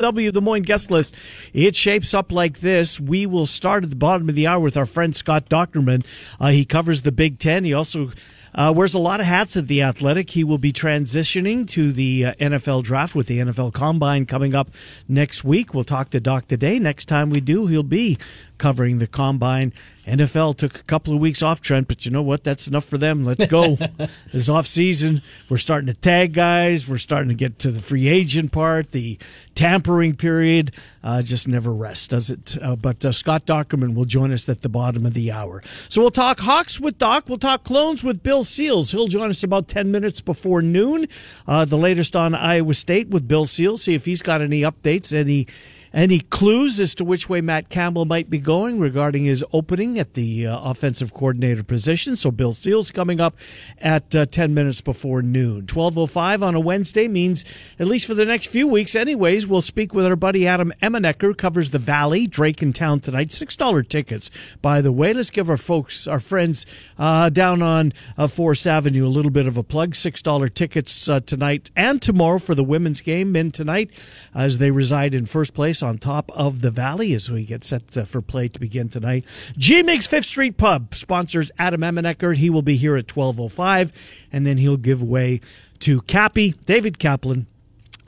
W Des Moines guest list. It shapes up like this. We will start at the bottom of the hour with our friend Scott Dochterman. Uh, he covers the Big Ten. He also uh, wears a lot of hats at the Athletic. He will be transitioning to the uh, NFL draft with the NFL Combine coming up next week. We'll talk to Doc today. Next time we do, he'll be covering the combine. NFL took a couple of weeks off, Trent, but you know what? That's enough for them. Let's go. this off season, we're starting to tag guys. We're starting to get to the free agent part, the tampering period. Uh, just never rest, does it? Uh, but uh, Scott Dochterman will join us at the bottom of the hour. So we'll talk Hawks with Doc. We'll talk clones with Bill Seals. He'll join us about 10 minutes before noon. Uh, the latest on Iowa State with Bill Seals. See if he's got any updates, any any clues as to which way Matt Campbell might be going regarding his opening at the uh, offensive coordinator position? So Bill Seals coming up at uh, 10 minutes before noon. 12.05 on a Wednesday means, at least for the next few weeks anyways, we'll speak with our buddy Adam Emenecker, covers the Valley, Drake in town tonight. $6 tickets, by the way. Let's give our folks, our friends uh, down on uh, Forest Avenue a little bit of a plug. $6 tickets uh, tonight and tomorrow for the women's game. Men tonight as they reside in first place top of the valley as we get set uh, for play to begin tonight. G Migs Fifth Street Pub sponsors Adam Emenecker. He will be here at 12.05, and then he'll give way to Cappy, David Kaplan,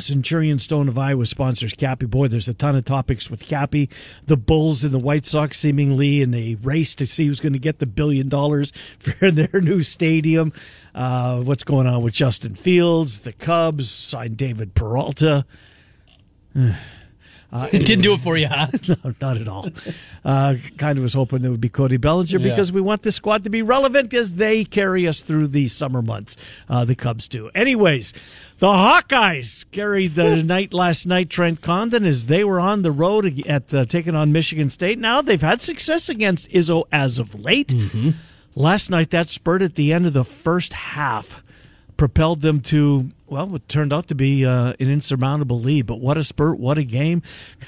Centurion Stone of Iowa sponsors Cappy. Boy, there's a ton of topics with Cappy. The Bulls and the White Sox seemingly in a race to see who's going to get the billion dollars for their new stadium. Uh, what's going on with Justin Fields? The Cubs signed David Peralta. Uh, it didn't do it for you, huh? no, not at all. Uh, kind of was hoping it would be Cody Bellinger yeah. because we want this squad to be relevant as they carry us through the summer months. Uh, the Cubs do. Anyways, the Hawkeyes carried the night last night. Trent Condon as they were on the road at uh, taking on Michigan State. Now they've had success against Izzo as of late. Mm-hmm. Last night that spurt at the end of the first half propelled them to well, it turned out to be uh, an insurmountable lead. But what a spurt! What a game!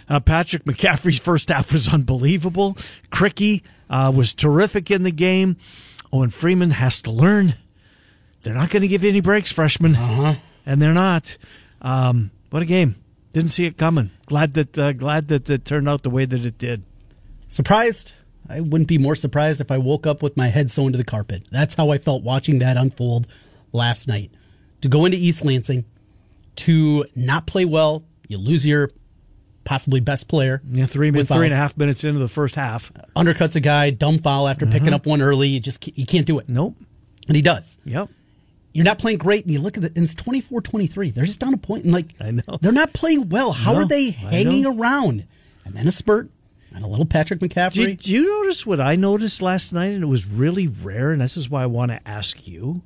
Uh, Patrick McCaffery's first half was unbelievable. Krikke uh, was terrific in the game. Owen Freeman has to learn. They're not going to give you any breaks, freshman, uh-huh. and they're not. Um, what a game! Didn't see it coming. Glad that uh, glad that it turned out the way that it did. Surprised? I wouldn't be more surprised if I woke up with my head sewn to the carpet. That's how I felt watching that unfold last night. To go into East Lansing, to not play well, you lose your possibly best player. Yeah, three minutes, three and a half minutes into the first half, undercuts a guy, dumb foul after mm-hmm. picking up one early. You just you can't do it. Nope, and he does. Yep. You're not playing great, and you look at it, and it's 24-23. They're just down a point, and like I know they're not playing well. How no, are they hanging around? And then a spurt, and a little Patrick McCaffery. Did you notice what I noticed last night? And it was really rare, and this is why I want to ask you.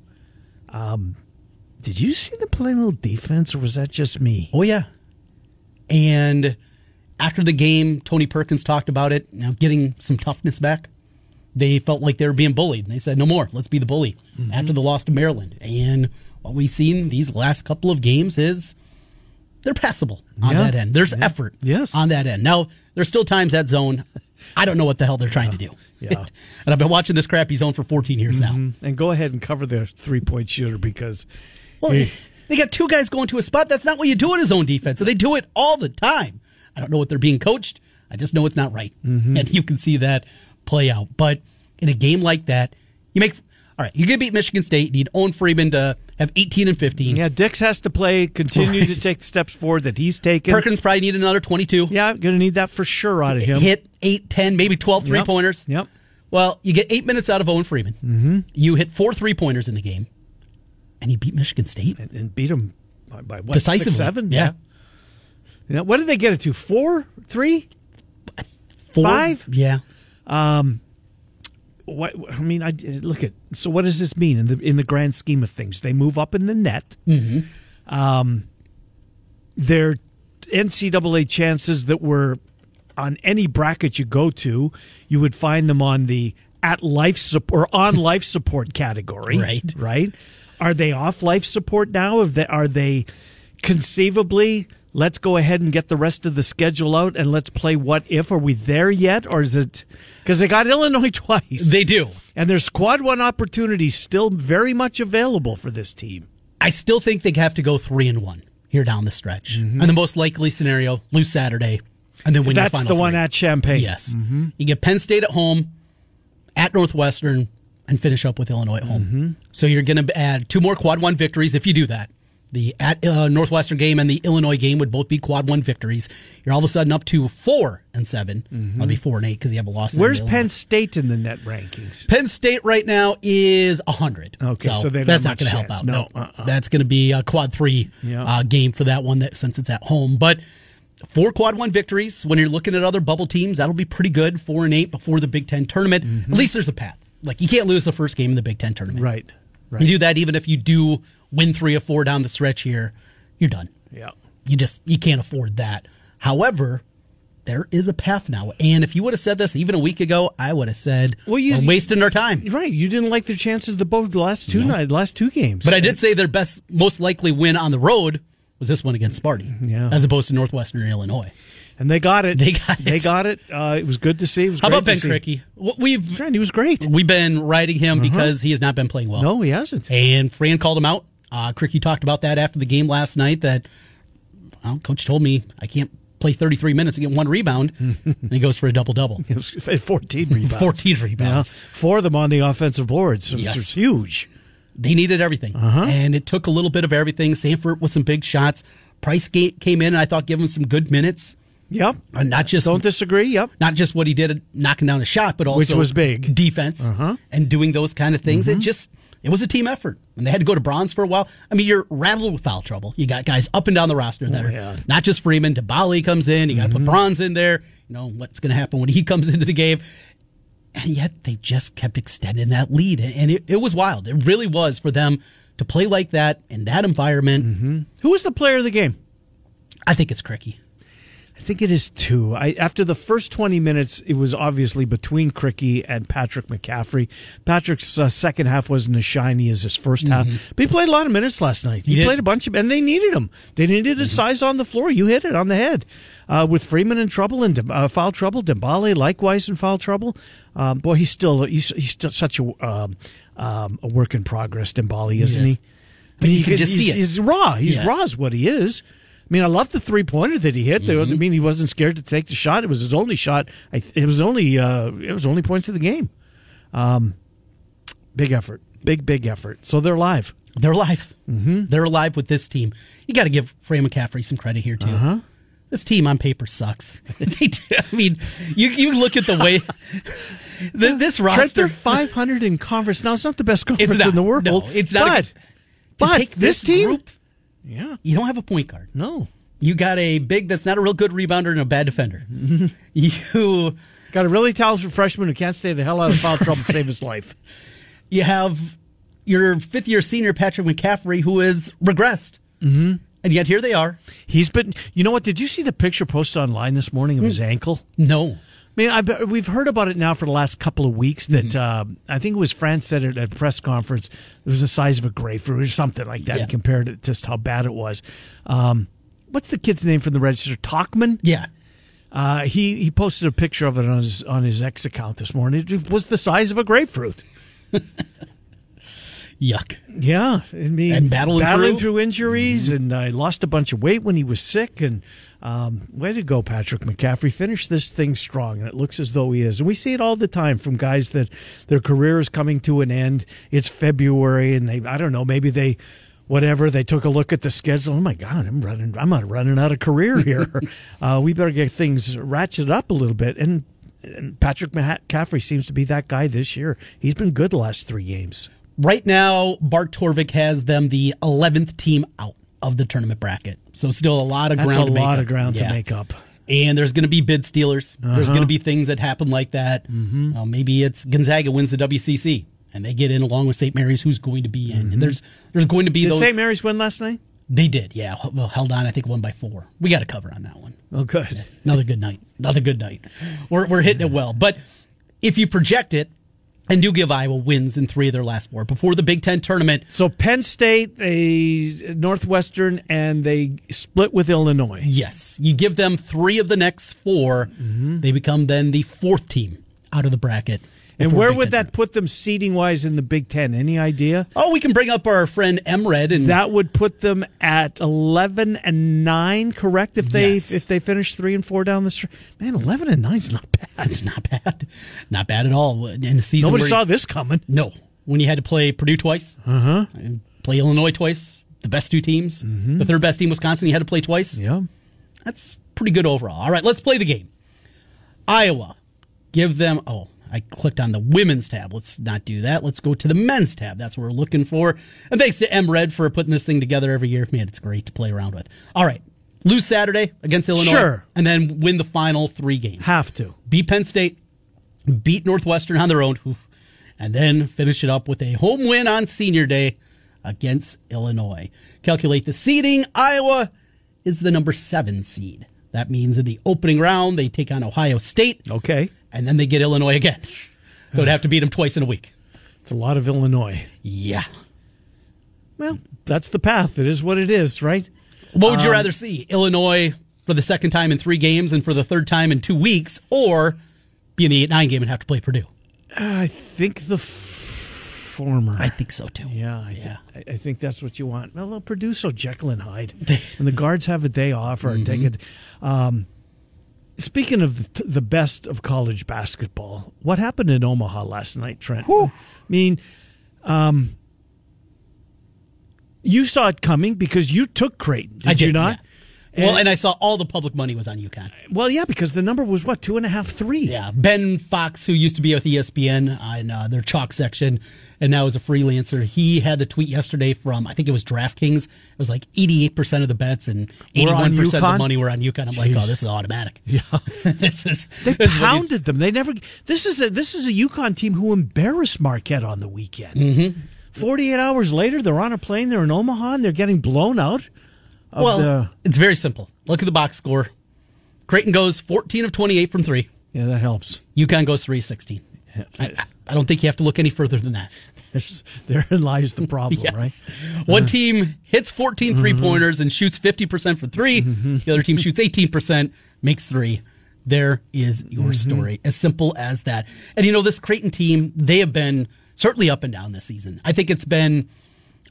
Um, did you see the playing little defense, or was that just me? Oh yeah. And after the game, Tony Perkins talked about it. Now getting some toughness back. They felt like they were being bullied. And they said, "No more. Let's be the bully." Mm-hmm. After the loss to Maryland, and what we've seen these last couple of games is they're passable on yeah. that end. There's yeah. effort yes. on that end. Now, there's still times that zone. I don't know what the hell they're trying yeah. to do. Yeah. and I've been watching this crappy zone for 14 years mm-hmm. now. And go ahead and cover the three point shooter because well, they got two guys going to a spot. That's not what you do in a zone defense. So they do it all the time. I don't know what they're being coached. I just know it's not right. Mm-hmm. And you can see that play out. But in a game like that, you make all right, you can beat Michigan State. You need Owen Freeman to have 18 and 15. Yeah, Dix has to play, continue right. to take the steps forward that he's taken. Perkins probably need another 22. Yeah, going to need that for sure out of him. Hit 8, 10, maybe 12 three pointers. Yep. yep. Well, you get eight minutes out of Owen Freeman. Mm-hmm. You hit four three pointers in the game and he beat Michigan State and, and beat them by, by what, decisively. Six, seven, yeah. yeah. what did they get it to? Four, three, Four? five? Yeah. Um, what I mean, I look at so. What does this mean in the in the grand scheme of things? They move up in the net. Mm-hmm. Um, their NCAA chances that were on any bracket you go to, you would find them on the at life support or on life support category. Right. Right. Are they off life support now? They, are they conceivably? Let's go ahead and get the rest of the schedule out and let's play what if. Are we there yet? Or is it because they got Illinois twice? They do. And there's squad one opportunities still very much available for this team. I still think they have to go three and one. here down the stretch. Mm-hmm. And the most likely scenario, lose Saturday, and then win That's the one three. at Champaign. Yes. Mm-hmm. You get Penn State at home, at Northwestern, and finish up with Illinois at home. So you're going to add two more quad one victories if you do that. The at uh, Northwestern game and the Illinois game would both be quad one victories. You're all of a sudden up to four and 7 I'll be four and eight because you have a loss. Where's. Penn State in the net rankings? Penn State right now is 100. Okay, so don't that's not going to help out. No, No, uh-uh. that's going to be a quad three Yeah. uh, game for that one that since it's at home. But four quad one victories when you're looking at other bubble teams, that'll be pretty good. Four and eight before the Big Ten tournament. Mm-hmm. At least there's a path. Like you can't lose the first game in the Big Ten tournament. Right. Right. You do that even if you do win three or four down the stretch here, you're done. yeah. You just you can't afford that. However, there is a path now, and if you would have said this even a week ago, I would have said Well, you- we're wasting our time. Right. You didn't like their chances the both the last two night last two games. But I did say their best, most likely win on the road was this one against Sparty, Yeah. as opposed to Northwestern Illinois. And they got it. They got it. They it. got it. Uh, it was good to see. It was How about Ben. Krikke? We've Trent, he was great. we've been riding him because he has not been playing well. No, he hasn't. And Fran called him out. Uh, Krikke talked about that after the game last night. That well, coach told me I can't play 33 minutes and get one rebound, and he goes for a double double. It was 14 rebounds. 14 Yeah. rebounds. Four of them on the offensive boards. It Yes. was huge. They needed everything, Uh-huh. and it took a little bit of everything. Sandfort with some big shots. Pryce came in, and I thought give him some good minutes. Yep. And not just Don't disagree. Yep. not just what he did knocking down a shot, but also Which was big. defense Uh-huh. and doing those kind of things. It mm-hmm. just it was a team effort, and they had to go to Brauns for a while. I mean, you're rattled with foul trouble. You got guys up and down the roster there. Oh, yeah. not just Freeman. Dembele comes in. You got to put mm-hmm. Brauns in there. You know what's going to happen when he comes into the game. And yet they just kept extending that lead, and it, it was wild. It really was for them to play like that in that environment. Mm-hmm. Who was the player of the game? I think it's Krikke. I think it is two. I, after the first 20 minutes, it was obviously between Krikke and Patrick McCaffery. Patrick's uh, second half wasn't as shiny as his 1st half, but he played a lot of minutes last night. He, He played a bunch of, and they needed him. They needed his size on the floor. You hit it on the head. Uh, with Freeman in trouble and uh, foul trouble, Dembele likewise in foul trouble. Um, boy, he's still he's, he's still such a um, um, a work in progress. Dembele, isn't is. he? But you can just see he's, it. He's raw. He's Yeah. raw is what he is. I mean, I love the three pointer that he hit. Mm-hmm. I mean, he wasn't scared to take the shot. It was his only shot. It was only uh, it was only points of the game. Um, big effort, big big effort. So they're live. They're alive. Mm-hmm. They're alive with this team. You got to give Fran McCaffery some credit here too. Uh-huh. This team on paper sucks. they do. I mean, you you look at the way the, this Trent, roster. they're five hundred in conference. Now it's not the best conference It's not. in the world. No, it's not a- But, to but take this this team, group, yeah, you don't have a point guard. no, You got a big that's not a real good rebounder and a bad defender. you got a really talented freshman who can't stay the hell out of foul trouble to save his life. you have your fifth year senior Patrick McCaffery who has regressed, mm-hmm. and yet here they are. He's been. You know what? Did you see the picture posted online this morning of his ankle? No, mean, I, bet- we've heard about it now for the last couple of weeks. That Mm-hmm. uh, I think it was France said it at a press conference. It was the size of a grapefruit or something like that. Yeah. He compared it to just how bad it was. Um, what's the kid's name from the register? Talkman. yeah, Uh, he he posted a picture of it on his on his X account this morning. It was the size of a grapefruit. yuck. Yeah, I mean, And battling through, through? injuries, and I lost a bunch of weight when he was sick. And um, way to go, Patrick McCaffery! Finish this thing strong, and it looks as though he is. And we see it all the time from guys that their career is coming to an end. It's February, and they I don't know, maybe they. Whatever they took a look at the schedule. Oh my God, I'm running. I'm not running out of career here. uh, we better get things ratcheted up a little bit. And, and Patrick McCaffery seems to be that guy this year. He's been good the last three games. Right now, Bart Torvik has them the 11th team out of the tournament bracket. So still a lot of That's ground a to make lot up. of ground Yeah. to make up. And there's going to be bid stealers. Uh-huh. There's going to be things that happen like that. Mm-hmm. Uh, maybe it's Gonzaga wins the WCC and they get in along with St. Mary's, who's going to be in. And there's there's going to be Mm-hmm. Did those. St. Mary's win last night? They did, yeah. Well, held on, I think one by four. We got a cover on that one. Oh, good. Another good night. Another good night. We're, we're hitting it well. But if you project it and do give Iowa wins in three of their last four before the Big Ten tournament, So Penn State, a Northwestern, and they split with Illinois. yes, you give them three of the next 4 Mm-hmm. they become then the fourth team out of the bracket. And where would that put them seating wise in the Big Ten? Any idea? Oh, we can bring up our friend Emred and That would put them at eleven and nine, correct? If they Yes. if they finish three and four down the street. man, eleven and nine is not bad. It's not bad. Not bad at all. In a season Nobody saw this coming. no, when you had to play Purdue twice, uh-huh. play Illinois twice, the best two teams, the third best team, Wisconsin, you had to play twice. Yeah, That's pretty good overall. All right, let's play the game. Iowa, give them. Oh, I clicked on the women's tab. Let's not do that. Let's go to the men's tab. That's what we're looking for. And thanks to M Red for putting this thing together every year. Man, it's great to play around with. All right, lose Saturday against Illinois, Sure. and then win the final three games. have to. beat Penn State, beat Northwestern on their own, and then finish it up with a home win on Senior Day against Illinois. Calculate the seeding. Iowa is the number seven seed. That means in the opening round, they take on Ohio State, Okay, and then they get Illinois again. So it'd have to beat them twice in a week. it's a lot of Illinois. Yeah. Well, that's the path. It is what it is, right? What would you rather see? Illinois for the second time in three games and for the third time in two weeks, or be in the 8 9 game and have to play Purdue? I think the f- former. I think so too. Yeah, I, Yeah. I I think that's what you want. Well, they'll produce so Jekyll and Hyde. when the guards have a day off or take it. Um, speaking of the, best of college basketball, what happened in Omaha last night, Trent? I mean, um, you saw it coming because you took Creighton, did, did you not? yeah. well, and I saw all the public money was on UConn. Well, yeah, because the number was what two and a half, three. Yeah, Ben Fox, who used to be with ESPN on uh, their chalk section and now is a freelancer, he had the tweet yesterday from I think it was DraftKings. It was like eighty-eight percent of the bets and eighty-one percent of the money were on UConn. I'm like, oh, this is automatic. Yeah. this is They this is you- pounded them. They never. This is a this is a UConn team who embarrassed Marquette on the weekend. Mm-hmm. Forty-eight hours later, they're on a plane. They're in Omaha, and they're getting blown out. Of well, the, it's very simple. Look at the box score. Creighton goes fourteen of twenty-eight from three. yeah, that helps. UConn goes three of sixteen. I, I don't think you have to look any further than that. There's, therein lies the problem, Yes. right? One uh-huh. team hits 14 mm-hmm. three pointers and shoots 50% for 3 mm-hmm. The other team shoots 18%, makes three. There is your mm-hmm. story. As simple as that. And you know, this Creighton team, they have been certainly up and down this season. I think it's been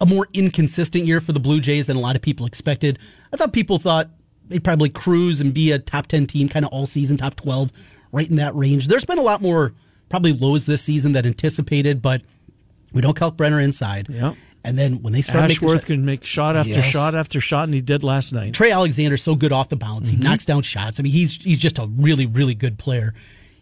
a more inconsistent year for the Blue Jays than a lot of people expected. I thought people thought they'd probably cruise and be a top 10 team kind of all season, top 12, right in that range. There's been a lot more probably lows this season than anticipated, but we don't Kalkbrenner inside. Yep. And then when they start Ashworth shots- can make shot after Yes. shot after shot, and he did last night. Trey Alexander's so good off the bounce. Mm-hmm. He knocks down shots. I mean, he's he's just a really really good player.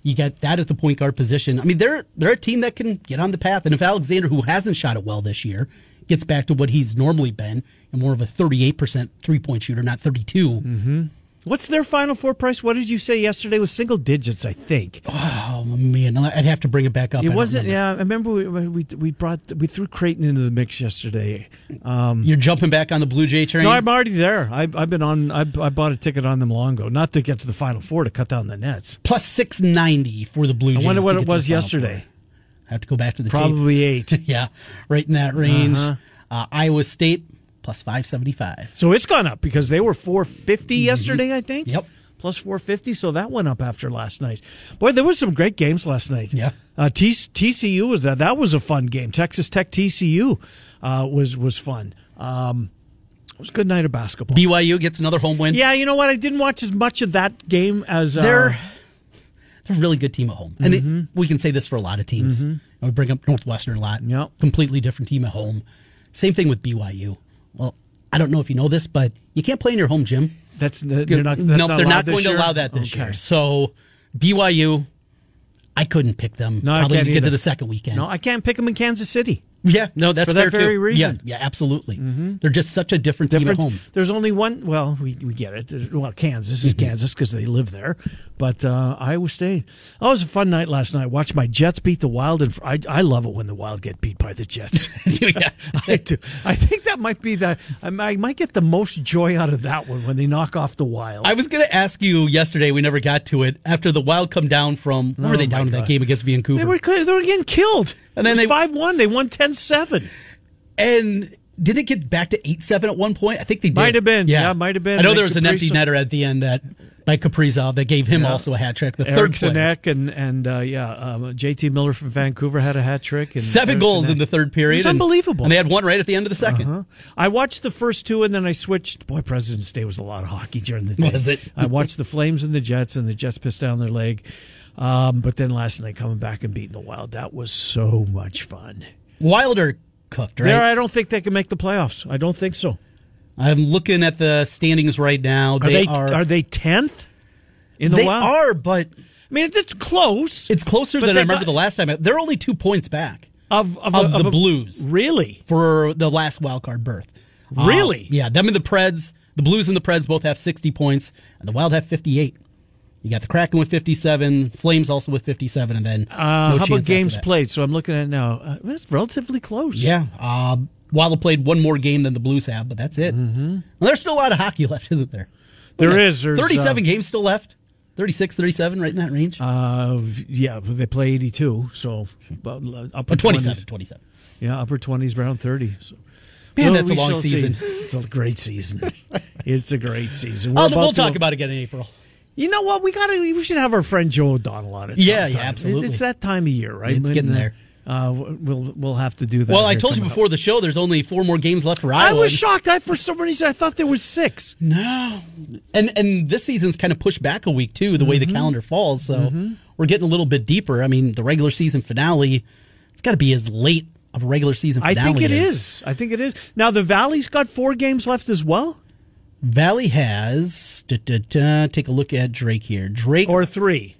You get that at the point guard position. I mean, they're they're a team that can get on the path. And if Alexander, who hasn't shot it well this year, gets back to what he's normally been and more of a 38% three point shooter, not 32. Mm-hmm. What's their final four price? What did you say yesterday? It was single digits, I think. Oh man, I'd have to bring it back up. It wasn't. Yeah, I remember we, we we brought we threw Creighton into the mix yesterday. Um, You're jumping back on the Blue Jay train. no, I'm already there. I, I've been on. I, I bought a ticket on them long ago, not to get to the final four to cut down the nets. Plus 690 for the Blue Jays. I wonder what it was yesterday. I have to go back to the tape. Probably eight. yeah, right in that range. Uh-huh. Uh, Iowa State plus 575. So it's gone up because they were 450 yesterday, I think. Mm-hmm. Yep. Plus 450, so that went up after last night. Boy, there was some great games last night. Yeah. Uh, T- TCU was that. That was a fun game. Texas Tech TCU uh, was was fun. Um, it was a good night of basketball. BYU gets another home win. yeah, you know what? I didn't watch as much of that game as uh, They're they're a really good team at home, and Mm-hmm. it, we can say this for a lot of teams. And we bring up Northwestern a lot. Yep. completely different team at home. Same thing with BYU. Well, I don't know if you know this, but you can't play in your home gym. That's they're not. That's no, not they're not going to allow that this Okay. year. So BYU, I couldn't pick them. No, I probably can't to get either. to the second weekend. No, I can't pick them in Kansas City. Yeah, no, that's For that fair too. very reason. Yeah, yeah, absolutely. They're just such a different, team at home. There's only one. Well, we, we get it. There's- Well, Kansas is Mm-hmm. Kansas because they live there, but uh, Iowa State. It was a fun night last night. Watched my Jets beat the Wild, and I, I love it when the Wild get beat by the Jets. yeah. I do. I think that might be the. I might- get the most joy out of that one when they knock off the Wild. I was going to ask you yesterday. We never got to it. After the Wild come down from, where were Oh, they down in that game against Vancouver? they were they were getting killed, And then they- five one. They won 10-7. And did it get back to eight seven at one point? I think they did. Might have been. Yeah, might have been. I know Nick there was an empty netter at the end that by Kaprizov that gave him Yeah. also a hat trick. The Eric third player. Sinek and and uh, yeah, um, JT Miller from Vancouver had a hat trick. And Seven Eric goals Sinek. in the third period. It was and- unbelievable. And they had one right at the end of the 2nd Huh? I watched the first two and then I switched. Boy, President's Day was a lot of hockey during the day. Was it? I watched the Flames and the Jets, and the Jets pissed down their leg. Um, but then last night coming back and beating the Wild, that was so much fun. Wilder cooked, right? There, I don't think they can make the playoffs. I don't think so. I'm looking at the standings right now. Are They, they are. are they tenth in the they Wild? are, but I mean, it's close. it's closer than I remember got- the last time. They're only two points back of of, of a- the a- Blues Really? for the last wild card berth. Really? yeah, them and the Preds. The Blues and the Preds both have 60 points, and the Wild have 58. You got the Kraken with 57, Flames also with 57, and then Uh, no how about games played? So I'm looking at now. Uh, it's relatively close. Yeah, uh, played one more game than the Blues have, but that's it. Mm-hmm. Well, there's still a lot of hockey left, isn't there? There is. There's, 37 uh, games still left. 36, 37, right in that range. Uh, yeah, they play 82, so about uh, upper Or 27, 20s. 27. Yeah, upper 20s, around 30. So. Man, Well, that's a long shall see. season. It's a great season. it's a great season. We're we'll talk about it again in April. You know what? We got to. We should have our friend Joe O'Donnell on it. Yeah, yeah, absolutely. It's that time of year, right? It's getting uh, there. Uh, we'll we'll have to do that. Well, I told you coming up. before the show, there's only four more games left for Iowa. I was shocked. I for some reason I thought there was six. No, and and this season's kind of pushed back a week too, the way Mm-hmm. the calendar falls. So we're getting a little bit deeper. I mean, the regular season finale, it's got to be as late of a regular season finale. I think it as- is. I think it is. Now the Valley's got four games left as well, Valley has. Da, da, da, take a look at Drake here. Drake or three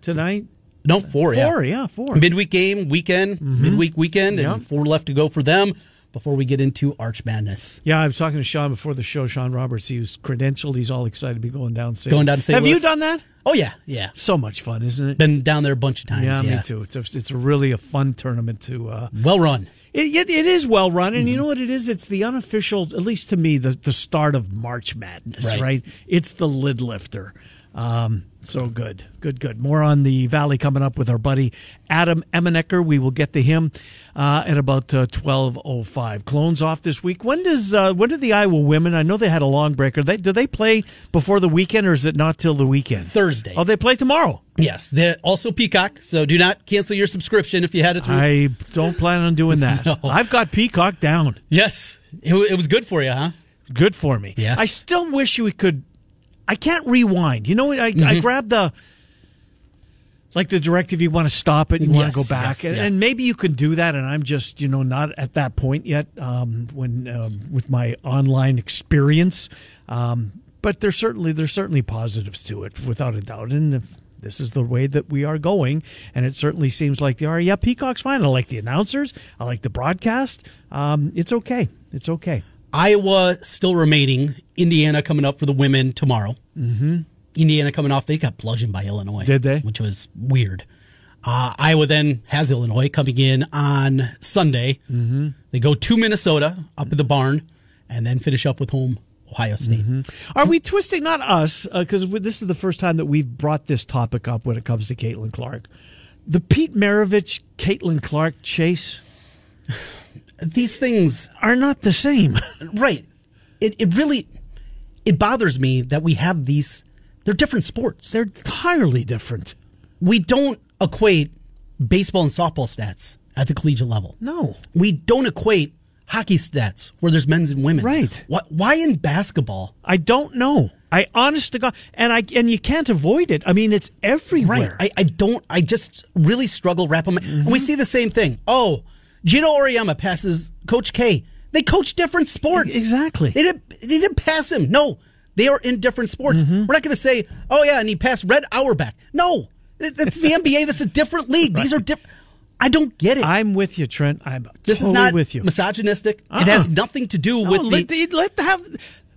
tonight. no four. Four, yeah. yeah, four. Midweek game, weekend, midweek weekend, Yeah. and four left to go for them before we get into Arch Madness. Yeah, I was talking to Sean before the show. Sean Roberts, he was credentialed. He's all excited to be going down. St. Going down to St. Have you done that? Oh yeah, yeah. So much fun, isn't it? Been down there a bunch of times. yeah, Yeah, me too. It's a, it's a really a fun tournament to. Uh, Well run. It, it, it is well run, and you Mm-hmm. know what it is? It's the unofficial, at least to me, the the start of March Madness. Right? Right. It's the lid lifter. Um, so good, good, good. More on the Valley coming up with our buddy Adam Emenecker. We will get to him uh, at about twelve oh five. Clones off this week. When does uh, when do the Iowa women? I know they had a long break. Are they do they play before the weekend, or is it not till the weekend? Thursday. Oh, they play tomorrow. Yes, they're also Peacock, so do not cancel your subscription if you had it through. I don't plan on doing that. No. I've got Peacock down. yes, it, it was good for you, huh? Good for me. Yes. I still wish we could. I can't rewind. You know, I, I grabbed the. Like the directive, you want to stop it, and you want to go back, yes, and, yeah. and maybe you can do that. And I'm just, you know, not at that point yet. Um, when um, with my online experience, um, but there's certainly there's certainly positives to it, without a doubt. And if this is the way that we are going, and it certainly seems like they are. Yeah, Peacock's fine. I like the announcers. I like the broadcast. Um, it's okay. It's okay. Iowa still remaining. Indiana coming up for the women tomorrow. Mm-hmm. Indiana coming off. They got bludgeoned by Illinois. Did they? Which was weird. Uh, Iowa then has Illinois coming in on Sunday. Mm-hmm. They go to Minnesota up at the barn, and then finish up with home Ohio State. Are we twisting? Not us, because this is the first time that we've brought this topic up when it comes to Caitlin Clark. The Pete Maravich, Caitlin Clark chase These things are not the same. right it, it really it bothers me that we have these they're different sports They're entirely different. we don't equate baseball and softball stats at the collegiate level No. we don't equate hockey stats where there's men's and women's Right. why, why in basketball I don't know. I honest to God, and I and you can't avoid it. I mean, it's right everywhere. I, I don't i just really struggle wrapping my and we mm-hmm. see the same thing oh Geno Auriemma passes coach k they coach different sports Exactly. they didn't they didn't pass him no they are in different sports Mm-hmm. we're not going to say oh yeah and he passed red auerbach no It- it's the nba that's a different league these are different i don't get it I'm with you, Trent. I'm this totally is not with you. misogynistic Uh-uh. it has nothing to do No, with let, the let have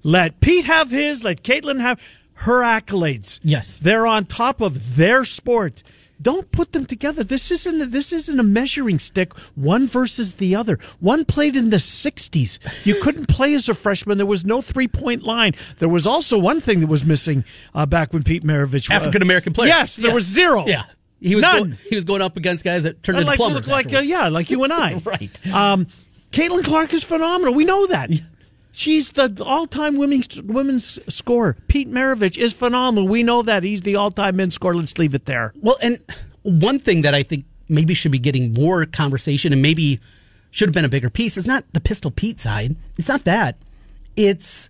let Pete have his. Let Caitlin have her accolades. Yes. they're on top of their sport. Don't put them together. This isn't this isn't a measuring stick. One versus the other. One played in the '60s. You couldn't play as a freshman. There was no three point line. There was also one thing that was missing uh, back when Pete Maravich uh, african american players Yes, there was zero. yeah he was None. going, he was going up against guys that turned into like plumbers like uh, yeah, like you and I. Right. Um, Caitlin Clark is phenomenal. We know that. She's the all-time women's women's scorer. Pete Maravich is phenomenal. We know that he's the all-time men's scorer. Let's leave it there. Well, and one thing that I think maybe should be getting more conversation and maybe should have been a bigger piece is not the Pistol Pete side. It's not that. It's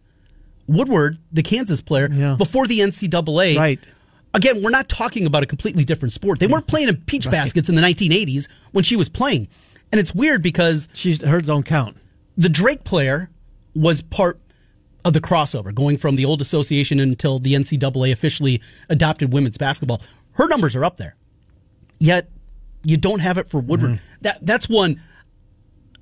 Woodard, the Kansas player, Yeah. before the NCAA. Right. Again, we're not talking about a completely different sport. They weren't playing in peach baskets in the 1980s when she was playing. And it's weird because She's hers don't count. the Drake player was part of the crossover, going from the old association until the NCAA officially adopted women's basketball. Her numbers are up there, yet you don't have it for Woodard. Mm-hmm. That that's one.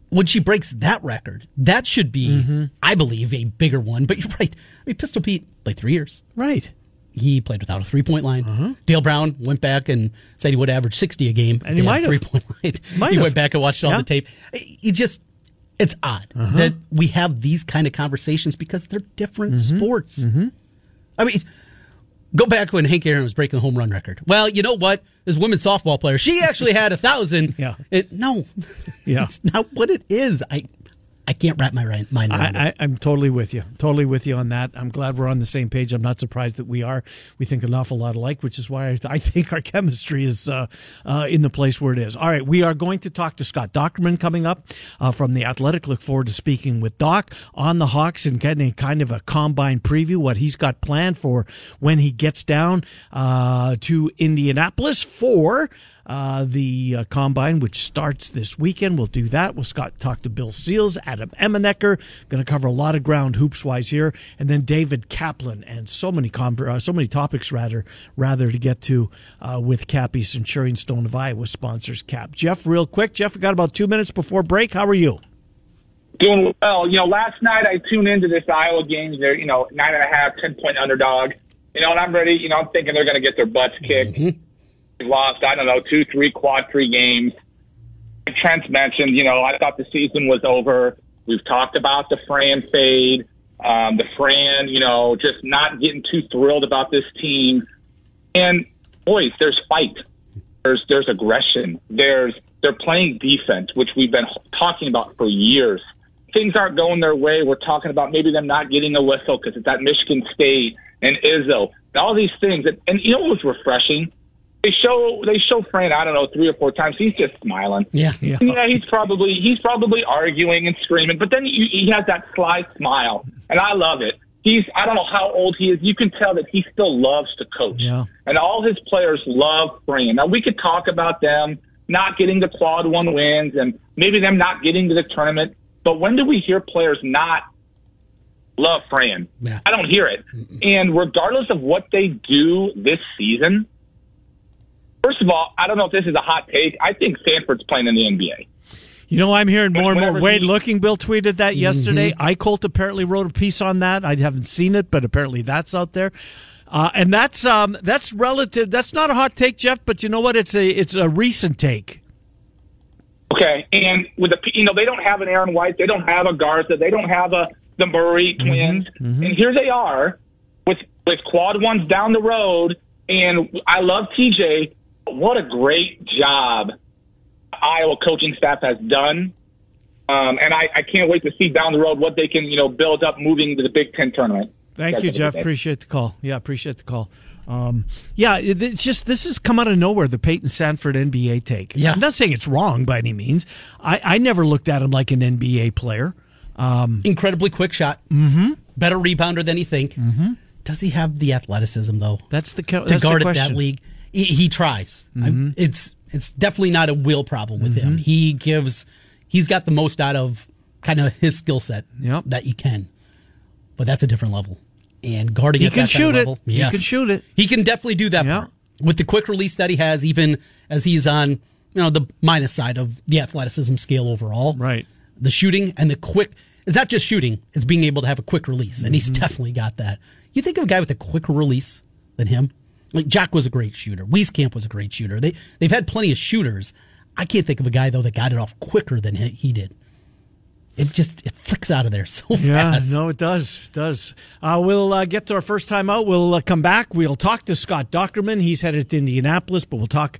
When she breaks that record, that should be, mm-hmm. I believe, a bigger one. But you're right. I mean, Pistol Pete played three years. Right. He played without a three point line. Uh-huh. Dale Brown went back and said he would average 60 a game. And he might have. Three point line. Might he have. went back and watched all the tape. He just, it's odd uh-huh. that we have these kind of conversations because they're different mm-hmm. sports. Mm-hmm. I mean, go back when Hank Aaron was breaking the home run record. Well, you know what? This women's softball player, she actually had a thousand. Yeah. It, no, Yeah. it's not what it is. I, I can't wrap my mind around it. I, I, I'm totally with you. Totally with you on that. I'm glad we're on the same page. I'm not surprised that we are. We think an awful lot alike, which is why I, I think our chemistry is uh, uh, in the place where it is. All right, we are going to talk to Scott Dochterman coming up uh, from the Athletic. Look forward to speaking with Doc on the Hawks and getting kind of a combine preview, what he's got planned for when he gets down uh, to Indianapolis for uh, the uh, combine, which starts this weekend. We'll do that. We'll Scott talk to Bill Seals, Adam Emenecker. Going to cover a lot of ground hoops wise here, and then David Kaplan, and so many conver- uh, so many topics rather rather to get to uh, with Cappy Centurion Stone of Iowa sponsors Cap. Jeff, real quick, Jeff, we got about two minutes before break. How are you? doing well. You know, last night I tuned into this Iowa game. They're, you know, nine and a half, ten point underdog. You know, and I'm ready. You know, I'm thinking they're going to get their butts kicked. They've lost, I don't know, two, three, quad three games. Trent mentioned, you know, I thought the season was over. We've talked about the Fran fade, um, the Fran, you know, just not getting too thrilled about this team. And boys, there's fight. There's there's aggression. There's they're playing defense, which we've been talking about for years. Things aren't going their way. We're talking about maybe them not getting a whistle because it's at Michigan State and Izzo and all these things. And, and you know what was refreshing? They show they show Fran I don't know three or four times. He's just smiling. yeah. Yeah. Yeah, he's probably he's probably arguing and screaming, but then he, he has that sly smile, and I love it. He's I don't know how old he is. You can tell that he still loves to coach, Yeah. and all his players love Fran. Now we could talk about them not getting the quad one wins and maybe them not getting to the tournament, but when do we hear players not love Fran? Yeah. I don't hear it. And regardless of what they do this season, first of all, I don't know if this is a hot take. I think Sandfort's playing in the NBA. You know, I'm hearing more and more. Whenever Wade Looking Bill tweeted that yesterday. Eichholt apparently wrote a piece on that. I haven't seen it, but apparently that's out there. Uh, and that's um, that's relative. That's not a hot take, Jeff. But you know what? It's a it's a recent take. Okay, and with the you know they don't have an Aaron White, they don't have a Garza, they don't have a the Murray twins, and here they are with with quad ones down the road. And I love TJ. What a great job Iowa coaching staff has done. Um, and I, I can't wait to see down the road what they can, you know, build up moving to the Big Ten tournament. Thank That's you, Jeff. it is. Appreciate the call. Yeah, appreciate the call. Um, yeah, it's just this has come out of nowhere. The Payton Sandfort NBA take. Yeah. I'm not saying it's wrong by any means. I, I never looked at him like an NBA player. Incredibly quick shot. Mm-hmm. Better rebounder than you think. Mm-hmm. Does he have the athleticism though? That's the co- to that's the guard at that league. He, he tries. I'm- It's it's definitely not a will problem with Mm-hmm. him. He gives. He's got the most out of kind of his skill set Yep. that you can, but that's a different level. And guarding He can shoot it. level, He can shoot it. He can definitely do that part with the quick release that he has, even as he's on you know the minus side of the athleticism scale overall. Right. The shooting and the quick. It's not just shooting; it's being able to have a quick release, and Mm-hmm. he's definitely got that. You think of a guy with a quicker release than him? Like Jack was a great shooter. Wieskamp was a great shooter. They they've had plenty of shooters. I can't think of a guy though that got it off quicker than he, he did. It just it flicks out of there so Yeah, fast. no, it does. It does. Uh, we'll uh, get to our first time out. We'll uh, come back. We'll talk to Scott Dochterman. He's headed to Indianapolis, but we'll talk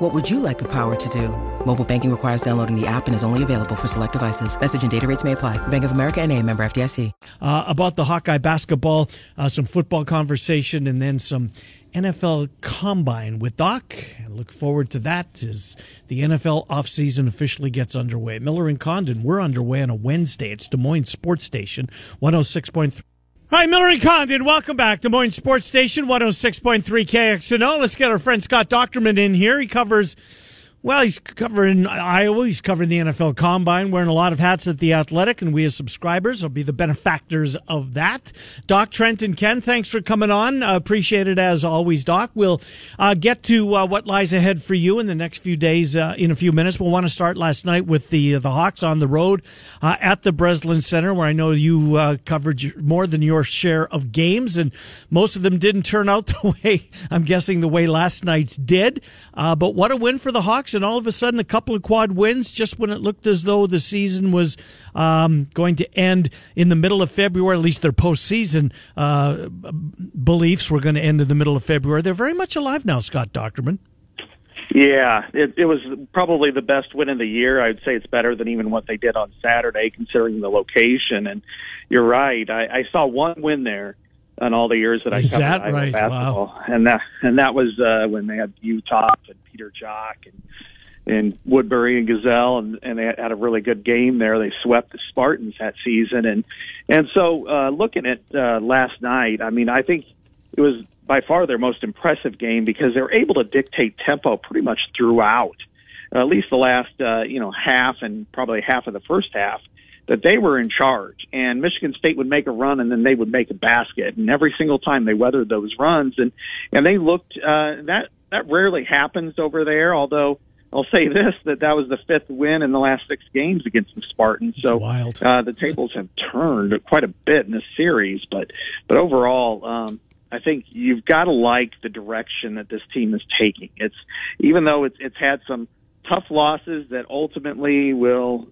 What would you like the power to do? Mobile banking requires downloading the app and is only available for select devices. Message and data rates may apply. Bank of America and a member FDIC. Uh, about the Hawkeye basketball, uh, some football conversation, and then some NFL Combine with Doc. I look forward to that as the NFL offseason officially gets underway. Miller and Condon, we're underway on a Wednesday. It's Des Moines Sports Station, 106.3. Hi, Miller and Condon. Welcome back. Des Moines Sports Station, 106.3 KXNO. Let's get our friend Scott Dochterman in here. He covers well, he's covering Iowa. He's covering the NFL Combine, wearing a lot of hats at the Athletic, and we as subscribers will be the benefactors of that. Doc Trent and Ken, thanks for coming on. Uh, appreciate it as always, Doc. We'll uh, get to uh, what lies ahead for you in the next few days uh, in a few minutes. We'll want to start last night with the the Hawks on the road uh, at the Breslin Center, where I know you uh, covered more than your share of games, and most of them didn't turn out the way I'm guessing the way last night's did. but what a win for the Hawks! And all of a sudden a couple of quad wins just when it looked as though the season was um, going to end in the middle of February. At least their postseason uh, beliefs were going to end in the middle of February. They're very much alive now, Scott Dochterman. Yeah, it, it was probably the best win of the year. I'd say it's better than even what they did on Saturday, considering the location. And you're right. I, I saw one win there on all the years that I Is covered that Iowa right? basketball, Wow. and that and that was uh, when they had Uthoff and Peter Jok and and Woodbury and Gesell, and, and they had a really good game there. They swept the Spartans that season, and and so uh, looking at uh, last night, I mean, I think it was by far their most impressive game because they were able to dictate tempo pretty much throughout, at least the last uh, you know half and probably half of the first half. That they were in charge, and Michigan State would make a run, and then they would make a basket, and every single time they weathered those runs, and and they looked uh, that that rarely happens over there, although. I'll say this: that that was the fifth win in the last six games against the Spartans. So wild. Uh, the tables have turned quite a bit in this series, but but overall, um, I think you've got to like the direction that this team is taking. It's even though it's it's had some tough losses that ultimately will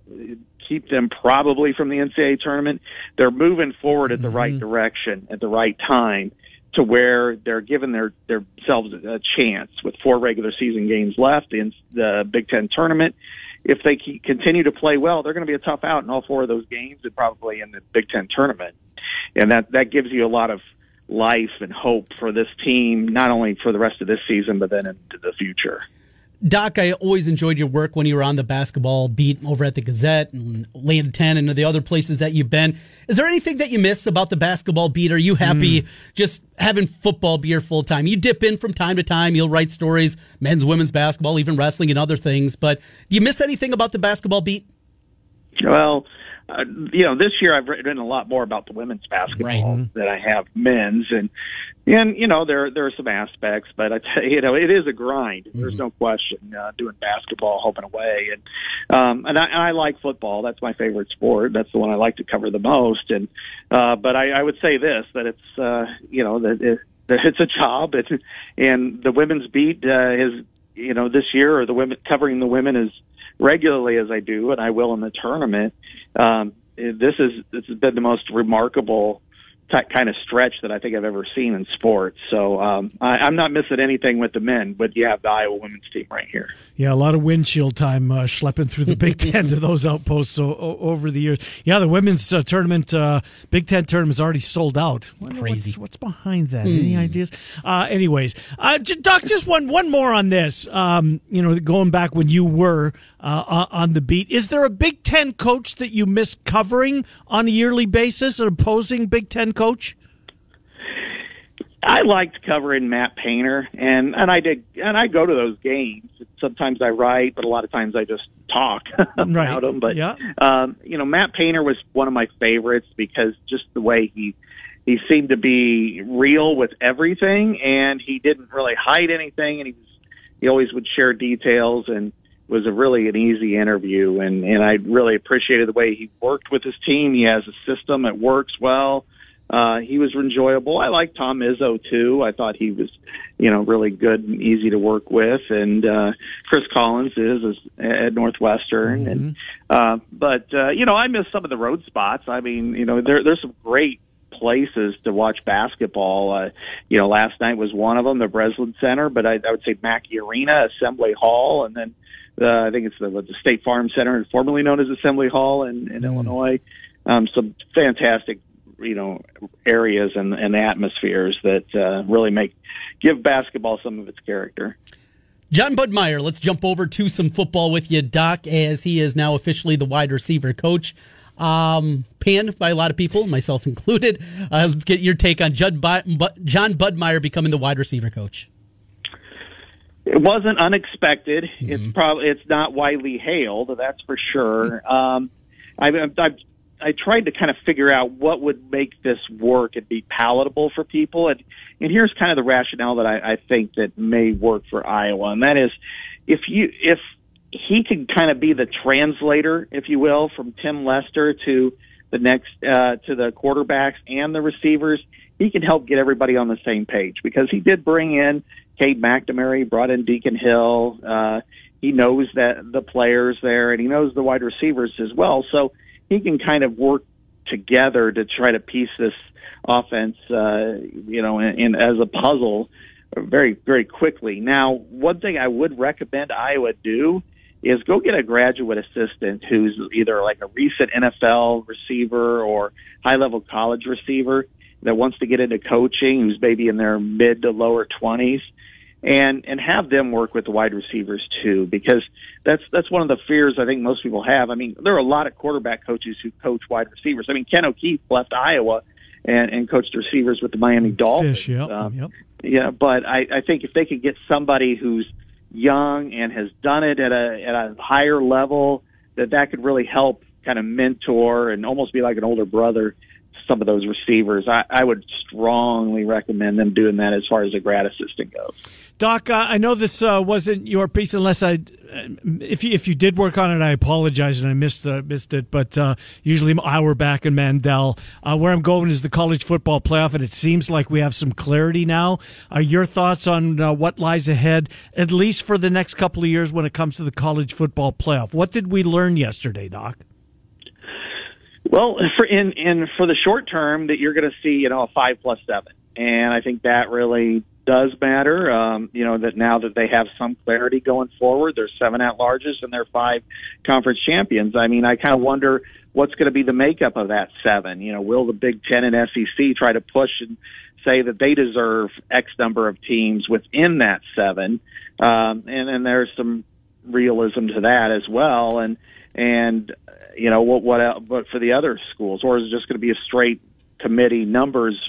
keep them probably from the NCAA tournament. They're moving forward at the mm-hmm. right direction at the right time to where they're giving their themselves a chance with four regular season games left in the Big Ten tournament. If they keep, continue to play well, they're going to be a tough out in all four of those games and probably in the Big Ten tournament. And that that gives you a lot of life and hope for this team, not only for the rest of this season, but then into the future. Doc, I always enjoyed your work when you were on the basketball beat over at the Gazette and Land 10 and the other places that you've been. Is there anything that you miss about the basketball beat? Are you happy just having football be your full time? You dip in from time to time, you'll write stories, men's, women's basketball, even wrestling and other things. But do you miss anything about the basketball beat? Well, uh, you know, this year I've written a lot more about the women's basketball Right. than I have men's, and and you know there there are some aspects, but I tell you, you know it is a grind. There's no question. Uh, doing basketball, hoping away, and um, and I, and I like football. That's my favorite sport. That's the one I like to cover the most. And uh, but I, I would say this that it's uh, you know that it, that it's a job. It's, and the women's beat uh, is you know this year or the women covering the women is regularly as I do, and I will in the tournament. Um, this is this has been the most remarkable kind of stretch that I think I've ever seen in sports. So um, I, I'm not missing anything with the men, but you have the Iowa women's team right here. Yeah, a lot of windshield time uh, schlepping through the Big Ten to those outposts o- o- over the years. Yeah, the women's uh, tournament, uh, Big Ten tournament, is already sold out. Crazy. What's, what's behind that? Any ideas? Uh, anyways, uh, j- Doc, just one one more on this. Um, you know, going back when you were uh, on- on the beat, is there a Big Ten coach that you miss covering on a yearly basis? An opposing Big Ten coach? I liked covering Matt Painter, and and I did, and I go to those games. Sometimes I write, but a lot of times I just talk about Right. them. But Yeah. um, you know, Matt Painter was one of my favorites because just the way he he seemed to be real with everything, and he didn't really hide anything, and he was he always would share details and was a really an easy interview and and I really appreciated the way he worked with his team. He has a system that works well. Uh, he was enjoyable. I like Tom Izzo too. I thought he was, you know, really good and easy to work with. And uh, Chris Collins is, is at Northwestern. And uh, but uh, you know, I miss some of the road spots. I mean, you know, there there's some great places to watch basketball. Uh, you know, last night was one of them, the Breslin Center, but I, I would say Mackey Arena, Assembly Hall, and then uh, I think it's the, the State Farm Center, formerly known as Assembly Hall in, in Illinois. Um, some fantastic, you know, areas and, and atmospheres that uh, really make give basketball some of its character. Jon Budmayr, let's jump over to some football with you, Doc, as he is now officially the wide receiver coach. Um, panned by a lot of people, myself included. Uh, let's get your take on Judd Bu- Bu- Jon Budmayr becoming the wide receiver coach. It wasn't unexpected. It's probably it's not widely hailed, that's for sure. Um, I, I I tried to kind of figure out what would make this work and be palatable for people, and and here's kind of the rationale that I, I think that may work for Iowa, and that is if you if he can kind of be the translator, if you will, from Tim Lester to the next uh, to the quarterbacks and the receivers. He can help get everybody on the same page because he did bring in Cade McNamara, brought in Deacon Hill. Uh, he knows that the players there, and he knows the wide receivers as well. So he can kind of work together to try to piece this offense, uh, you know, in, in as a puzzle very, very quickly. Now, one thing I would recommend Iowa do is go get a graduate assistant who's either like a recent NFL receiver or high level college receiver that wants to get into coaching, who's maybe in their mid to lower twenties, and and have them work with the wide receivers too, because that's that's one of the fears I think most people have. I mean, there are a lot of quarterback coaches who coach wide receivers. I mean, Ken O'Keefe left Iowa and and coached receivers with the Miami Dolphins. Fish, yep, Um, yep. yeah, but I, I think if they could get somebody who's young and has done it at a at a higher level, that that could really help kind of mentor and almost be like an older brother some of those receivers. I, I would strongly recommend them doing that as far as a grad assistant goes. Doc, uh, I know this uh, wasn't your piece, unless I, if you if you did work on it, I apologize and I missed uh, missed it. But uh, usually, we're back in Mandel. Uh, where I'm going is the college football playoff, and it seems like we have some clarity now. Are your thoughts on uh, what lies ahead, at least for the next couple of years, when it comes to the college football playoff? What did we learn yesterday, Doc? Well, for in in for the short term, that you're going to see, you know, a five plus seven, and I think that really does matter. Um, you know that now that they have some clarity going forward, there's seven at larges and they're five conference champions. I mean, I kind of wonder what's going to be the makeup of that seven. You know, will the Big Ten and SEC try to push and say that they deserve X number of teams within that seven? Um, and then there's some realism to that as well. And and you know what what else, but for the other schools, or is it just going to be a straight committee numbers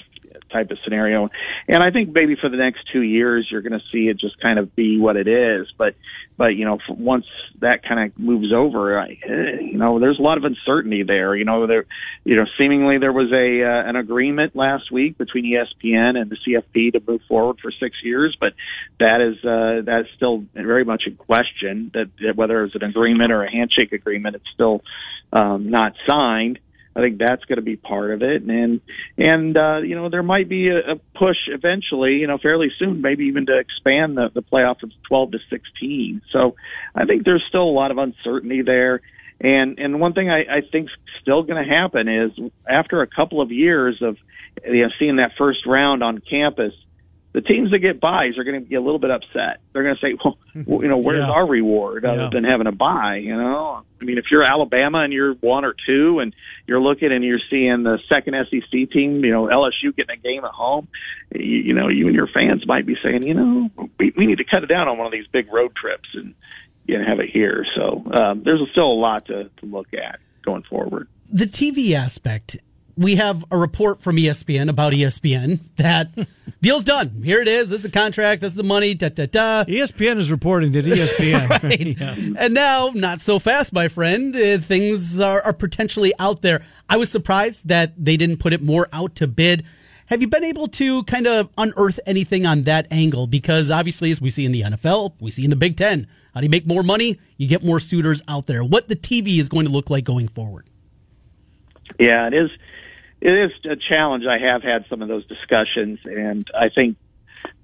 type of scenario? And I think maybe for the next two years, you're going to see it just kind of be what it is. But but you know, once that kind of moves over, I, eh, you know, there's a lot of uncertainty there. You know, there, you know, seemingly there was a uh, an agreement last week between ESPN and the CFP to move forward for six years, but that is uh, that is still very much in question. That, that whether it's an agreement or a handshake agreement, it's still um, not signed. I think that's going to be part of it, and and uh, you know there might be a, a push eventually, you know, fairly soon, maybe even to expand the, the playoff from 12 to 16. So I think there's still a lot of uncertainty there, And and one thing I, I think's still going to happen is after a couple of years of you know, seeing that first round on campus, the teams that get buys are going to be a little bit upset. They're going to say, well, you know, where's Yeah. our reward other Yeah. than having a buy? You know, I mean, if you're Alabama and you're one or two, and you're looking and you're seeing the second SEC team, you know, LSU getting a game at home, you, you know, you and your fans might be saying, you know, we, we need to cut it down on one of these big road trips and you know, have it here. So um, there's still a lot to, to look at going forward. the TV aspect, we have a report from ESPN about ESPN that deal's done. Here it is. This is the contract. This is the money. Da da da. ESPN is reporting that ESPN. Right. Yeah. And now, not so fast, my friend. Uh, things are, are potentially out there. I was surprised that they didn't put it more out to bid. Have you been able to kind of unearth anything on that angle? Because obviously, as we see in the NFL, we see in the Big Ten, how do you make more money? You get more suitors out there. What the TV is going to look like going forward? Yeah, it is. It is a challenge. I have had some of those discussions, and I think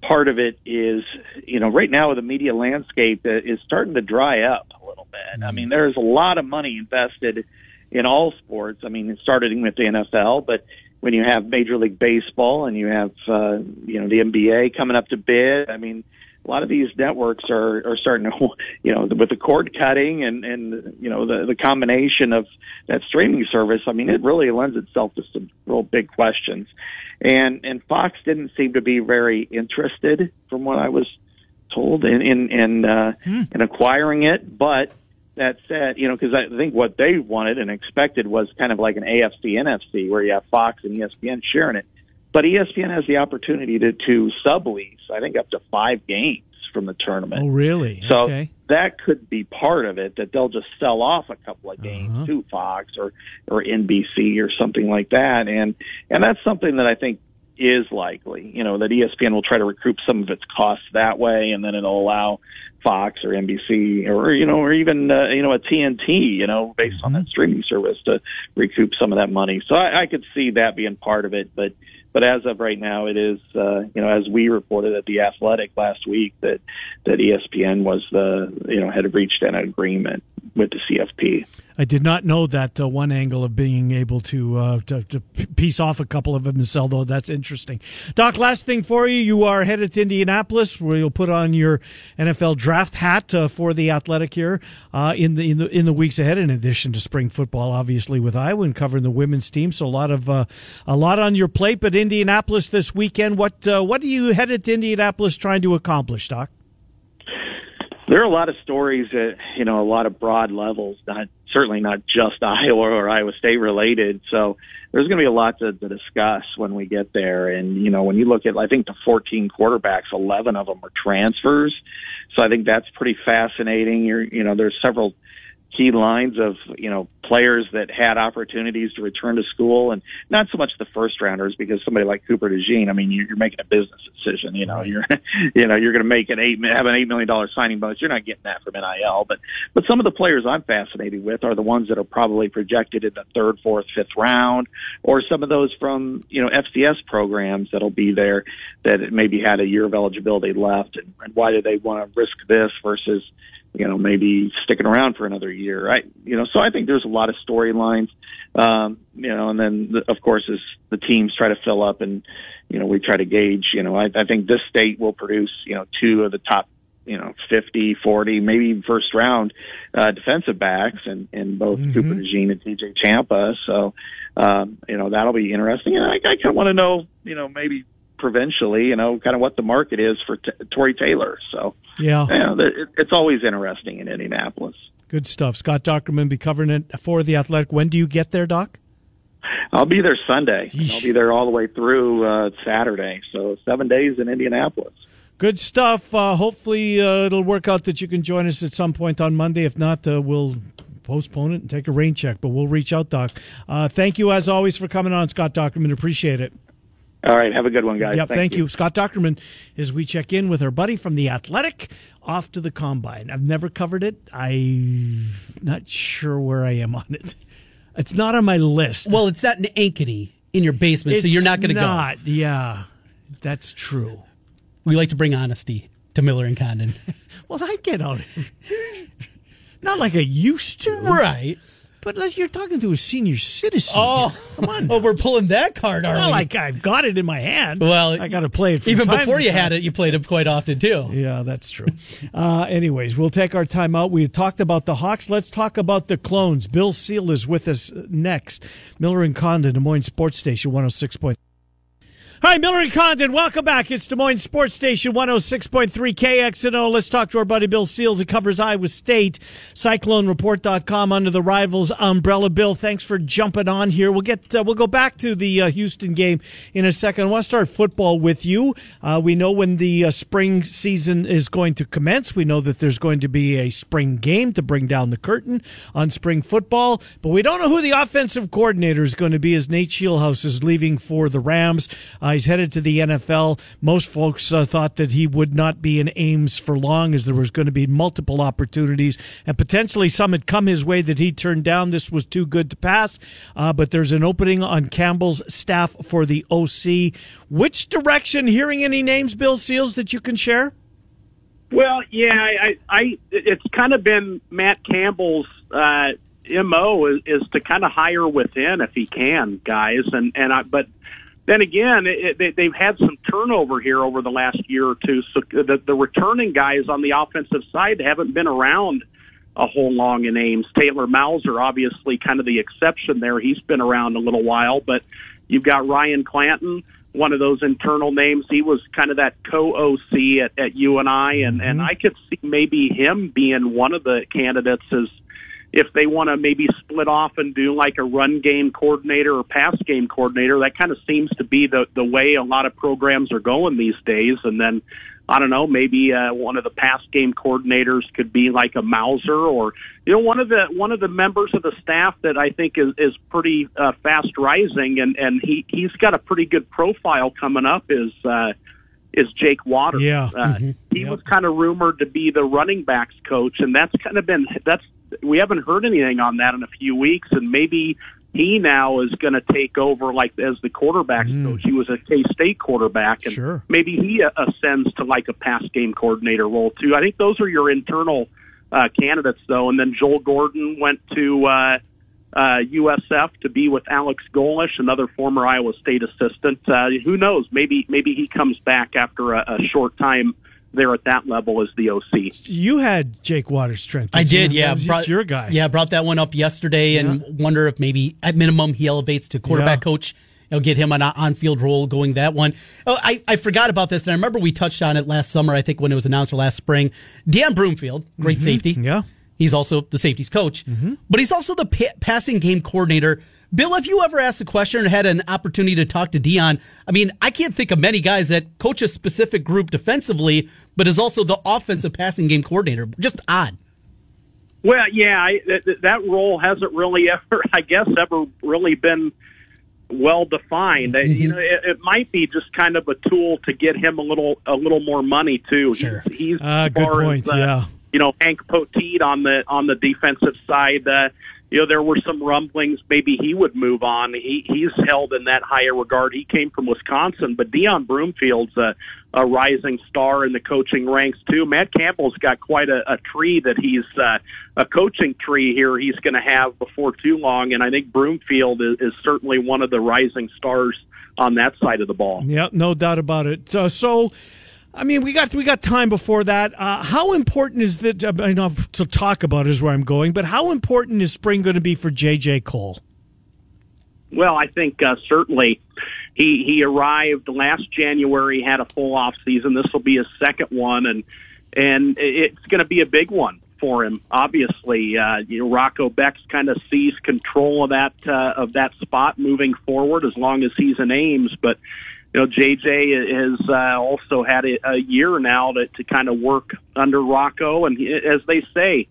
part of it is, you know, right now with the media landscape uh, is starting to dry up a little bit. I mean, there's a lot of money invested in all sports. I mean, starting with the NFL, but when you have Major League Baseball and you have, uh, you know, the NBA coming up to bid, I mean, a lot of these networks are are starting to, you know, with the cord cutting and and you know the the combination of that streaming service. I mean, it really lends itself to some real big questions, and and Fox didn't seem to be very interested, from what I was told, in in in, uh, in acquiring it. But that said, you know, because I think what they wanted and expected was kind of like an AFC NFC where you have Fox and ESPN sharing it. But ESPN has the opportunity to, to sublease, I think, up to five games from the tournament. Oh, really? So okay. that could be part of it that they'll just sell off a couple of games Uh-huh. to Fox or or NBC or something like that, and and that's something that I think is likely. You know that ESPN will try to recoup some of its costs that way, and then it'll allow Fox or NBC or you know or even uh, you know a TNT you know based on that streaming service to recoup some of that money. So I, I could see that being part of it, but but as of right now, it is uh, you know as we reported at the Athletic last week that that ESPN was the you know had reached an agreement with the CFP. I did not know that uh, one angle of being able to, uh, to to piece off a couple of them and sell though. That's interesting. Doc, last thing for you. You are headed to Indianapolis where you'll put on your NFL draft hat uh, for the Athletic here uh, in the in the in the weeks ahead. In addition to spring football, obviously with Iowa and covering the women's team, so a lot of uh, a lot on your plate. But Indianapolis this weekend. What uh, what are you headed to Indianapolis trying to accomplish, Doc? There are a lot of stories at you know a lot of broad levels, not certainly not just Iowa or Iowa State related. So there's going to be a lot to, to discuss when we get there. And you know when you look at I think the 14 quarterbacks, 11 of them are transfers. So I think that's pretty fascinating. You're you know there's several key lines of you know players that had opportunities to return to school and not so much the first rounders because somebody like Cooper DeJean I mean you're, making a business decision you know you're you know you're going to make an eight have an eight million dollar signing bonus. You're not getting that from NIL but but some of the players I'm fascinated with are the ones that are probably projected in the third fourth fifth round or some of those from you know FCS programs that'll be there that maybe had a year of eligibility left and, and why do they want to risk this versus you know, maybe sticking around for another year, right? You know, so I think there's a lot of storylines, um, you know, and then the, of course as the teams try to fill up and, you know, we try to gauge, you know, I, I think this state will produce, you know, two of the top, you know, 50, 40, maybe first round, uh, defensive backs and, and both Cooper DeJean and TJ Tampa. So, um, you know, that'll be interesting. And I, I kind of want to know, you know, maybe provincially, you know, kind of what the market is for t- Tory Taylor. So, Yeah. yeah, it, it's always interesting in Indianapolis. Good stuff. Scott Dochterman be covering it for the Athletic. When do you get there, Doc? I'll be there Sunday. I'll be there all the way through uh, Saturday. So seven days in Indianapolis. Good stuff. Uh, hopefully, uh, it'll work out that you can join us at some point on Monday. If not, uh, we'll postpone it and take a rain check. But we'll reach out, Doc. Uh, thank you as always for coming on, Scott Dochterman. Appreciate it. All right, have a good one, guys. Yep, thank, you. Scott Dochterman, as we check in with our buddy from the Athletic off to the combine. I've never covered it. I'm not sure where I am on it. It's not on my list. Well, it's not in Ankeny in your basement, so you're not going to go. not. Yeah, that's true. We like to bring honesty to Miller and Condon. Well, I get out. Not like I used to. Right. But you're talking to a senior citizen. Oh, come on. Oh, we're pulling that card, are Not we? like I've got it in my hand. well, I got to play it even before you time. had it. You played it quite often too. Yeah, that's true. uh, anyways, we'll take our time out. We talked about the Hawks. Let's talk about the clones. Bill Seal is with us next. Miller and Condon, Des Moines Sports Station 106. Hi, Miller and Condon. Welcome back. It's Des Moines Sports Station 106.3 KXNO. Let's talk to our buddy Bill Seals. He covers Iowa State. CycloneReport.com under the Rivals umbrella. Bill, thanks for jumping on here. We'll get uh, we'll go back to the uh, Houston game in a second. I want to start football with you. Uh, we know when the uh, spring season is going to commence. We know that there's going to be a spring game to bring down the curtain on spring football, but we don't know who the offensive coordinator is going to be as Nate Scheelhaase is leaving for the Rams. Uh, he's headed to the NFL. Most folks uh, thought that he would not be in Ames for long, as there was going to be multiple opportunities, and potentially some had come his way that he turned down. This was too good to pass. Uh, but there's an opening on Campbell's staff for the OC. Which direction? Hearing any names, Bill Seals, that you can share? Well, yeah, I, I it's kind of been Matt Campbell's uh, mo is, is to kind of hire within if he can, guys, and and I, but then again, it, they, they've had some turnover here over the last year or two. So the, the returning guys on the offensive side haven't been around a whole long in Ames. Taylor Mouser, obviously, kind of the exception there. He's been around a little while, but you've got Ryan Clanton, one of those internal names. He was kind of that co-OC at, at UNI, and and mm-hmm. I could see maybe him being one of the candidates as if they want to maybe split off and do like a run game coordinator or pass game coordinator, that kind of seems to be the the way a lot of programs are going these days. And then I don't know, maybe uh, one of the pass game coordinators could be like a Mouser or you know one of the one of the members of the staff that I think is is pretty uh, fast rising and and he he's got a pretty good profile coming up is. uh is Jake Waters. Yeah. Uh, He was kind of rumored to be the running backs coach, and that's kind of been that's we haven't heard anything on that in a few weeks, and maybe he now is going to take over like as the quarterbacks coach. He was a K State quarterback, and Sure. maybe he uh, ascends to like a pass game coordinator role too. I think those are your internal uh, candidates, though. And then Joel Gordon went to. Uh, uh, USF to be with Alex Golesh, another former Iowa State assistant. Uh, who knows? Maybe maybe he comes back after a, a short time there at that level as the OC. You had Jake Waters' strength. I did, you? yeah. That was Brought- your guy. Yeah, brought that one up yesterday, and wonder if maybe at minimum he elevates to quarterback Yeah. coach. You'll get him an on field role going that one. Oh, I, I forgot about this, and I remember we touched on it last summer. I think when it was announced or last spring. Dan Broomfield, great safety. Mm-hmm. Yeah. He's also the safeties coach, but he's also the pa- passing game coordinator. Bill, have you ever asked a question or had an opportunity to talk to Deon? I mean, I can't think of many guys that coach a specific group defensively, but is also the offensive passing game coordinator. Just odd. Well, yeah, I, that, that role hasn't really ever, I guess, ever really been well defined. Uh, You know, it, it might be just kind of a tool to get him a little a little more money too. Sure. He's, he's Ah, as good point, As, uh, yeah. You know, Hank Poteet on the on the defensive side. Uh, you know, there were some rumblings maybe he would move on. He he's held in that higher regard. He came from Wisconsin, but Deon Broomfield's a, a rising star in the coaching ranks too. Matt Campbell's got quite a, a tree that he's uh, a coaching tree here. He's going to have before too long, and I think Broomfield is, is certainly one of the rising stars on that side of the ball. Yeah, no doubt about it. Uh, so, I mean, we got we got time before that. Uh, how important is that? uh, know to talk about is where I'm going, but how important is spring going to be for JJ Kohl? Well, I think uh, certainly he he arrived last January, had a full off season. This will be his second one, and and it's going to be a big one for him. Obviously, uh, you know, Rocco Becht's kind of seized control of that uh, of that spot moving forward as long as he's in Ames, but. You know, JJ has uh, also had a, a year now to, to kind of work under Rocco, and he, as they say,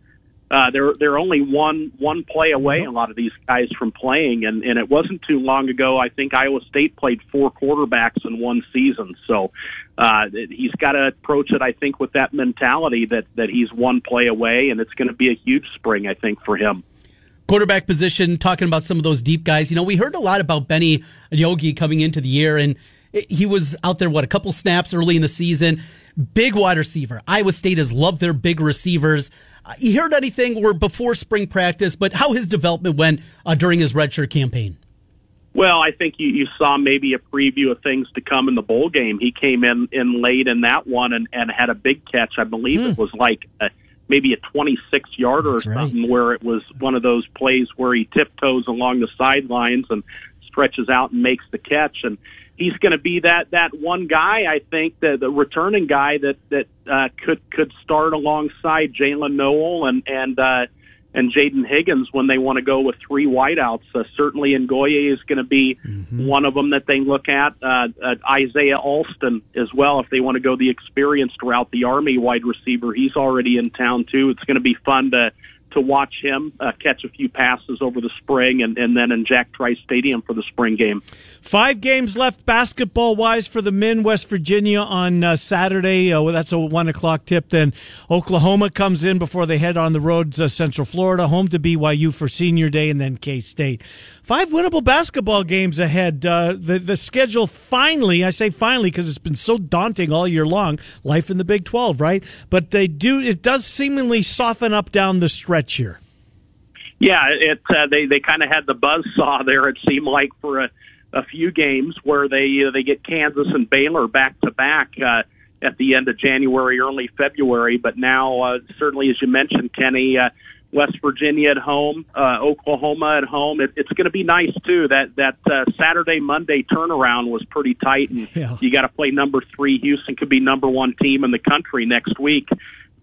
uh, they're they're only one one play away. A lot of these guys from playing, and and it wasn't too long ago. I think Iowa State played four quarterbacks in one season. So uh, he's got to approach it, I think, with that mentality that that he's one play away, and it's going to be a huge spring, I think, for him. quarterback position, talking about some of those deep guys. You know, we heard a lot about Beni Ngoyi coming into the year, and he was out there, what, a couple snaps early in the season. big wide receiver. Iowa State has loved their big receivers. Uh, you heard anything or before spring practice, but how his development went uh, during his redshirt campaign? Well, I think you, you saw maybe a preview of things to come in the bowl game. He came in in late in that one and, and had a big catch. I believe hmm. it was like a, maybe a 26 yarder or something, right. where it was one of those plays where he tiptoes along the sidelines and stretches out and makes the catch. And he's going to be that that one guy. I think the the returning guy that that uh, could could start alongside Jaylin Noel and and. uh and Jayden Higgins when they want to go with three wideouts. Uh, certainly, Ngoyi is going to be mm-hmm. one of them that they look at. Uh, uh, Isaiah Alston as well, if they want to go the experienced route. The Army wide receiver, he's already in town too. It's going to be fun to to watch him uh, catch a few passes over the spring and, and then in Jack Trice Stadium for the spring game. Five games left basketball wise for the men. West Virginia on uh, Saturday. Uh, well, that's a one o'clock tip. Then Oklahoma comes in before they head on the road to Central Florida, home to BYU for Senior Day, and then K State. Five winnable basketball games ahead. Uh, the the schedule finally, I say finally because it's been so daunting all year long. Life in the Big Twelve, right? But they do. It does seemingly soften up down the stretch here. Yeah, it uh, they they kind of had the buzz saw there. It seemed like for a, a few games where they uh, they get Kansas and Baylor back to back uh, at the end of January, early February. But now, uh, certainly as you mentioned, Kenny. Uh, West Virginia at home, uh, Oklahoma at home. It, it's going to be nice too. That that uh, Saturday Monday turnaround was pretty tight, and yeah. you got to play number three. Houston could be number one team in the country next week,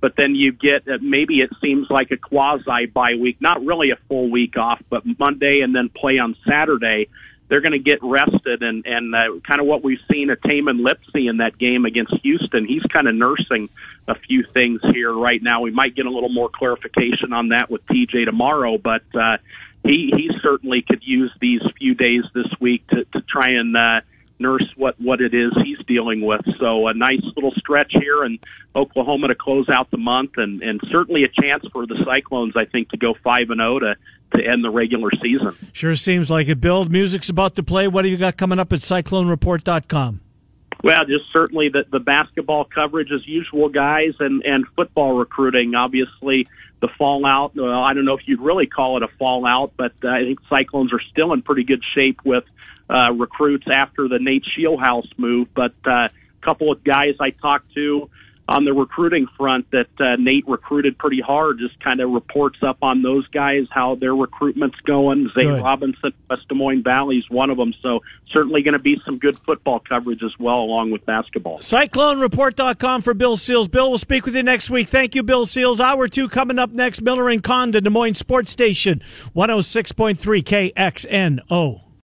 but then you get uh, maybe it seems like a quasi bye week, not really a full week off, but Monday and then play on Saturday they're going to get rested and and uh, kind of what we've seen at Tamin Lipsey in that game against Houston. He's kind of nursing a few things here right now. We might get a little more clarification on that with TJ tomorrow, but uh, he he certainly could use these few days this week to to try and. Uh, nurse what what it is he's dealing with. So a nice little stretch here in Oklahoma to close out the month, and and certainly a chance for the Cyclones, I think, to go five and zero oh to to end the regular season. Sure seems like it. Bill, music's about to play. What have you got coming up at CycloneReport.com? Well, just certainly the, the basketball coverage as usual, guys, and, and football recruiting. Obviously, the fallout. Well, I don't know if you'd really call it a fallout, but uh, I think Cyclones are still in pretty good shape with uh, recruits after the Nate Scheelhaase move. But uh, a couple of guys I talked to on the recruiting front that uh, Nate recruited pretty hard. Just kind of reports up on those guys, how their recruitment's going. Zay good. Robinson, West Des Moines Valley is one of them. So certainly going to be some good football coverage as well, along with basketball. CycloneReport.com for Bill Seals. Bill, we'll speak with you next week. Thank you, Bill Seals. Hour two coming up next. Miller and Condon, Des Moines Sports Station, 106.3 KXNO.